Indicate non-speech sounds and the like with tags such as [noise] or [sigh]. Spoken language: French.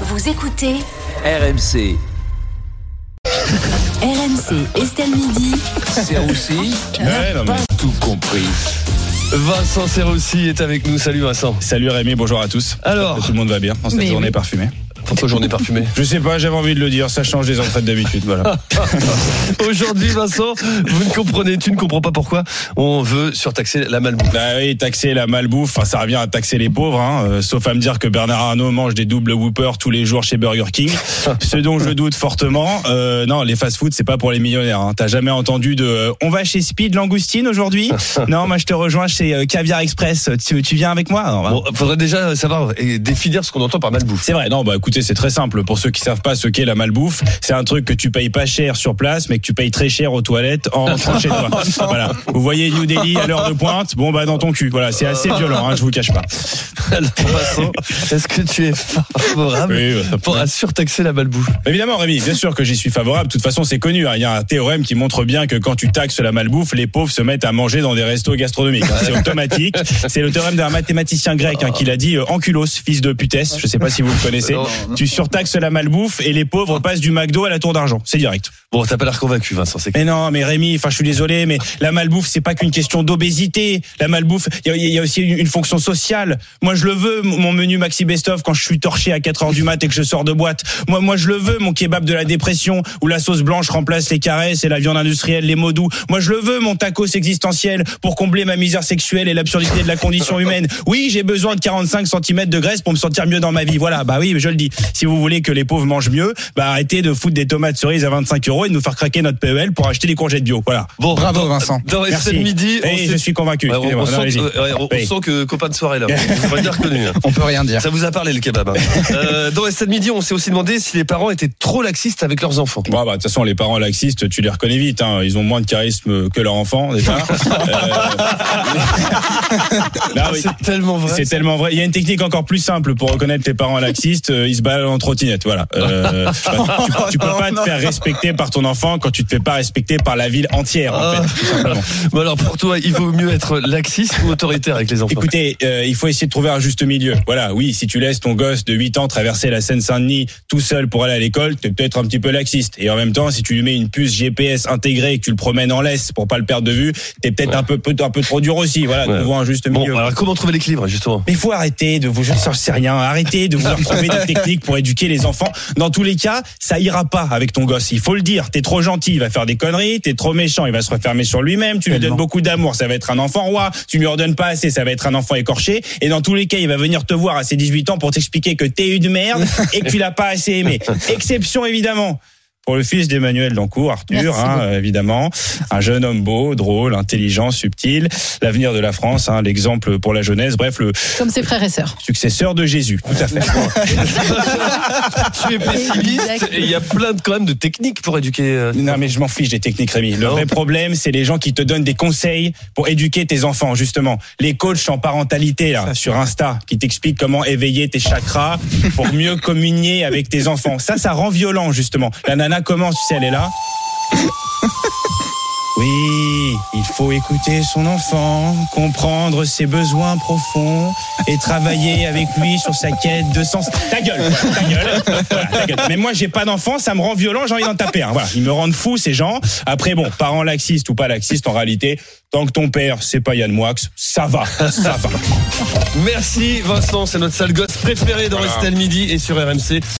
Vous écoutez RMC, RMC Estelle Midi. c'est aussi Ouais, non, mais- pas tout compris. Vincent Serroussi est avec nous. Salut Vincent. Salut Rémi, bonjour à tous. Alors, Tout le monde va bien en cette Mais journée oui. parfumée. Pourquoi journée parfumée Je sais pas, j'avais envie de le dire, ça change des entrées d'habitude, voilà. [laughs] Aujourd'hui, Vincent, vous ne comprenez, tu ne comprends pas pourquoi on veut surtaxer la malbouffe. Bah oui, taxer la malbouffe, enfin, ça revient à taxer les pauvres, hein, euh, sauf à me dire que Bernard Arnault mange des doubles whoopers tous les jours chez Burger King, [laughs] ce dont je doute fortement. Euh, non, les fast-food, c'est pas pour les millionnaires. Hein. T'as jamais entendu de euh, on va chez Speed Langoustine aujourd'hui [laughs] Non, moi je te rejoins chez Caviar Express. Tu, tu viens avec moi Non, bah, Bon, faudrait déjà savoir et définir ce qu'on entend par malbouffe. C'est vrai, non, bah écoutez, c'est très simple. Pour ceux qui savent pas ce qu'est la malbouffe, c'est un truc que tu payes pas cher sur place, mais que tu payes très cher aux toilettes en rentrant chez toi. [laughs] Voilà. Vous voyez New Delhi à l'heure de pointe, bon bah dans ton cul. Voilà, c'est assez violent, hein, je vous cache pas. Est-ce que tu es favorable Oui, pour à surtaxer la malbouffe? Évidemment, Rémi, bien sûr que j'y suis favorable. De toute façon, c'est connu. hein. Il y a un théorème qui montre bien que quand tu taxes la malbouffe, les pauvres se mettent à manger dans des restos gastronomiques. hein. C'est automatique. C'est le théorème d'un mathématicien grec hein, qui l'a dit. euh, Ankylos, fils de putesse. Je sais pas si vous le connaissez. [laughs] Tu surtaxes la malbouffe et les pauvres passent du McDo à la tour d'argent. C'est direct. Bon, t'as pas l'air convaincu, Vincent. Mais non, mais Rémi, enfin, je suis désolé, mais la malbouffe, c'est pas qu'une question d'obésité. La malbouffe, il y, a- il y a aussi une, une fonction sociale. Moi, je le veux, mon menu Maxi Best of quand je suis torché à 4 heures du mat et que je sors de boîte. Moi, moi, je le veux, mon kebab de la dépression où la sauce blanche remplace les caresses et la viande industrielle, les mots doux. Moi, je le veux, mon tacos existentiel pour combler ma misère sexuelle et l'absurdité de la condition humaine. Oui, j'ai besoin de 45 cm de graisse pour me sentir mieux dans ma vie. Voilà, bah oui, je le dis. Si vous voulez que les pauvres mangent mieux, bah arrêtez de foutre des tomates cerises à 25 euros et de nous faire craquer notre PEL pour acheter des courgettes bio. Voilà. Bon, Bravo, dans- Vincent. Dans les Merci. midi, on Et je suis convaincu. Ouais, on, sent, que- ouais, on- on Oui. sent que copain de soirée là. On va bien reconnu. hein. On peut rien dire. Ça vous a parlé le kebab. hein. [laughs] Euh, dans Estade Midi, on s'est aussi demandé si les parents étaient trop laxistes avec leurs enfants. Bon, bah, de toute façon, les parents laxistes, tu les reconnais vite. Hein. Ils ont moins de charisme que leur enfant, déjà. [laughs] Euh, [laughs] oui. C'est tellement vrai. C'est tellement vrai. Il y a une technique encore plus simple pour reconnaître tes parents laxistes. Euh, Ils se baladent en trottinette. Voilà. Euh, tu, tu peux pas te faire respecter par ton enfant quand tu te fais pas respecter par la ville entière, en Ah. fait. tout simplement. Bon alors pour toi, il vaut mieux être laxiste ou autoritaire avec les enfants? Écoutez, euh, il faut essayer de trouver un juste milieu. Voilà, oui, si tu laisses ton gosse de 8 ans traverser la Seine-Saint-Denis tout seul pour aller à l'école, t'es peut-être un petit peu laxiste. Et en même temps, si tu lui mets une puce GPS intégrée et que tu le promènes en laisse pour pas le perdre de vue, t'es peut-être Ouais. un peu, peu- un peu trop dur aussi. Voilà, Ouais. trouvons un juste Bon, milieu. alors comment trouver l'équilibre justement? Mais il faut arrêter de vous, je sais rien, arrêtez de [laughs] trouver des techniques pour éduquer les enfants. Dans tous les cas, ça ira pas avec ton gosse. Il faut le dire. T'es trop gentil, il va faire des conneries. T'es trop méchant, il va se refermer sur lui-même. Tu lui donnes beaucoup d'amour, ça va être un enfant roi. Tu lui en donnes pas assez, ça va être un enfant écorché. Et dans tous les cas, il va venir te voir à ses 18 ans pour t'expliquer que t'es une merde [laughs] et que tu l'as pas assez aimé. Exception évidemment. Pour le fils d'Emmanuel Dancourt, Arthur, hein, évidemment, un jeune homme beau, drôle, intelligent, subtil, l'avenir de la France, hein, l'exemple pour la jeunesse, bref, le, Comme ses frères et sœurs. successeur de Jésus. Tout à fait. [laughs] Tu es pessimiste et il y a plein de, quand même de techniques pour éduquer. euh, Non mais je m'en fiche des techniques Rémi. Le Non. vrai problème c'est les gens qui te donnent des conseils pour éduquer tes enfants justement. Les coachs en parentalité là sur Insta qui t'expliquent comment éveiller tes chakras pour mieux communier avec tes enfants. Ça ça rend violent justement. La nana commence, tu sais elle est là. [laughs] Oui, il faut écouter son enfant, comprendre ses besoins profonds et travailler avec lui sur sa quête de sens. Ta gueule, voilà, ta gueule, voilà, ta gueule. Mais moi, j'ai pas d'enfant, ça me rend violent, j'ai envie d'en taper un. Voilà, ils me rendent fou ces gens. Après, bon, parents laxistes ou pas laxistes, en réalité, tant que ton père, c'est pas Yann Moix, ça va, ça va. Merci Vincent, c'est notre sale gosse préféré dans Estelle Midi et sur RMC.